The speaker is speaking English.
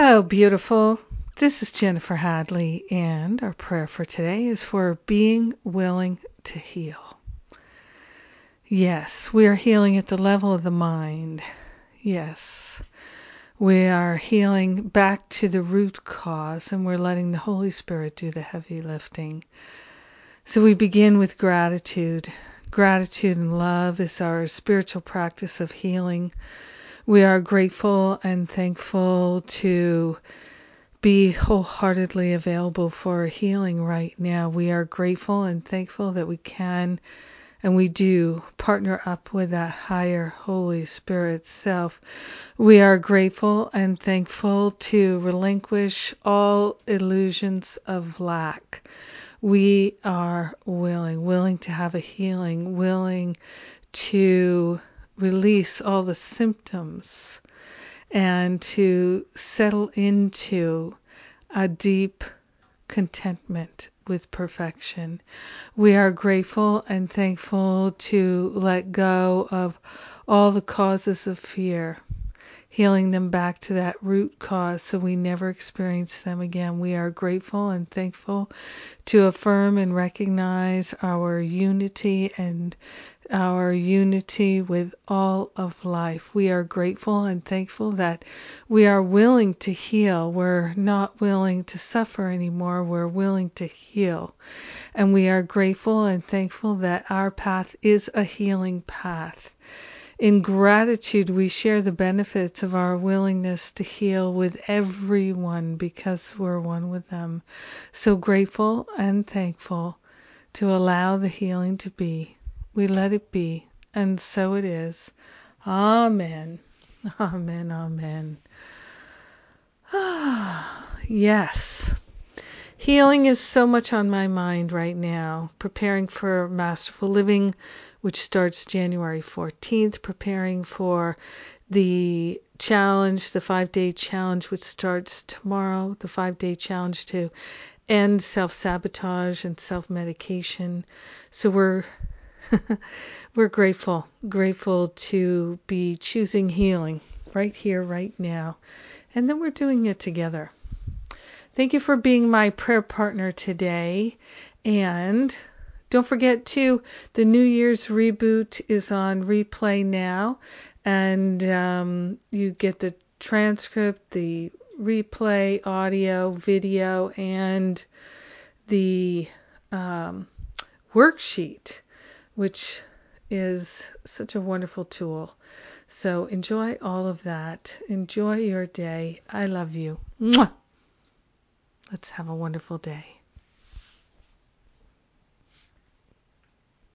Hello, beautiful. This is Jennifer Hadley, and our prayer for today is for being willing to heal. Yes, we are healing at the level of the mind. Yes, we are healing back to the root cause, and we're letting the Holy Spirit do the heavy lifting. So we begin with gratitude. Gratitude and love is our spiritual practice of healing we are grateful and thankful to be wholeheartedly available for healing right now. We are grateful and thankful that we can and we do partner up with that higher Holy Spirit self. We are grateful and thankful to relinquish all illusions of lack. We are willing, willing to have a healing, willing to release all the symptoms and to settle into a deep contentment with perfection. We are grateful and thankful to let go of all the causes of fear, healing them back to that root cause so we never experience them again. We are grateful and thankful to affirm and recognize our unity and our unity with all of life. We are grateful and thankful that we are willing to heal. We're not willing to suffer anymore. We're willing to heal. And we are grateful and thankful that our path is a healing path. In gratitude, we share the benefits of our willingness to heal with everyone because we're one with them. So grateful and thankful to allow the healing to be we let it be, and so it is. Amen. Amen. Amen. yes. Healing is so much on my mind right now. Preparing for Masterful Living, which starts January 14th, preparing for the challenge, the five day challenge, which starts tomorrow, the five day challenge to end self sabotage and self medication. So we're We're grateful, grateful to be choosing healing right here, right now. And then we're doing it together. Thank you for being my prayer partner today. And don't forget to the New Year's reboot is on replay now, and um, you get the transcript, the replay, audio, video, and the um, worksheet which is such a wonderful tool. So enjoy all of that. Enjoy your day. I love you. Mwah! Let's have a wonderful day.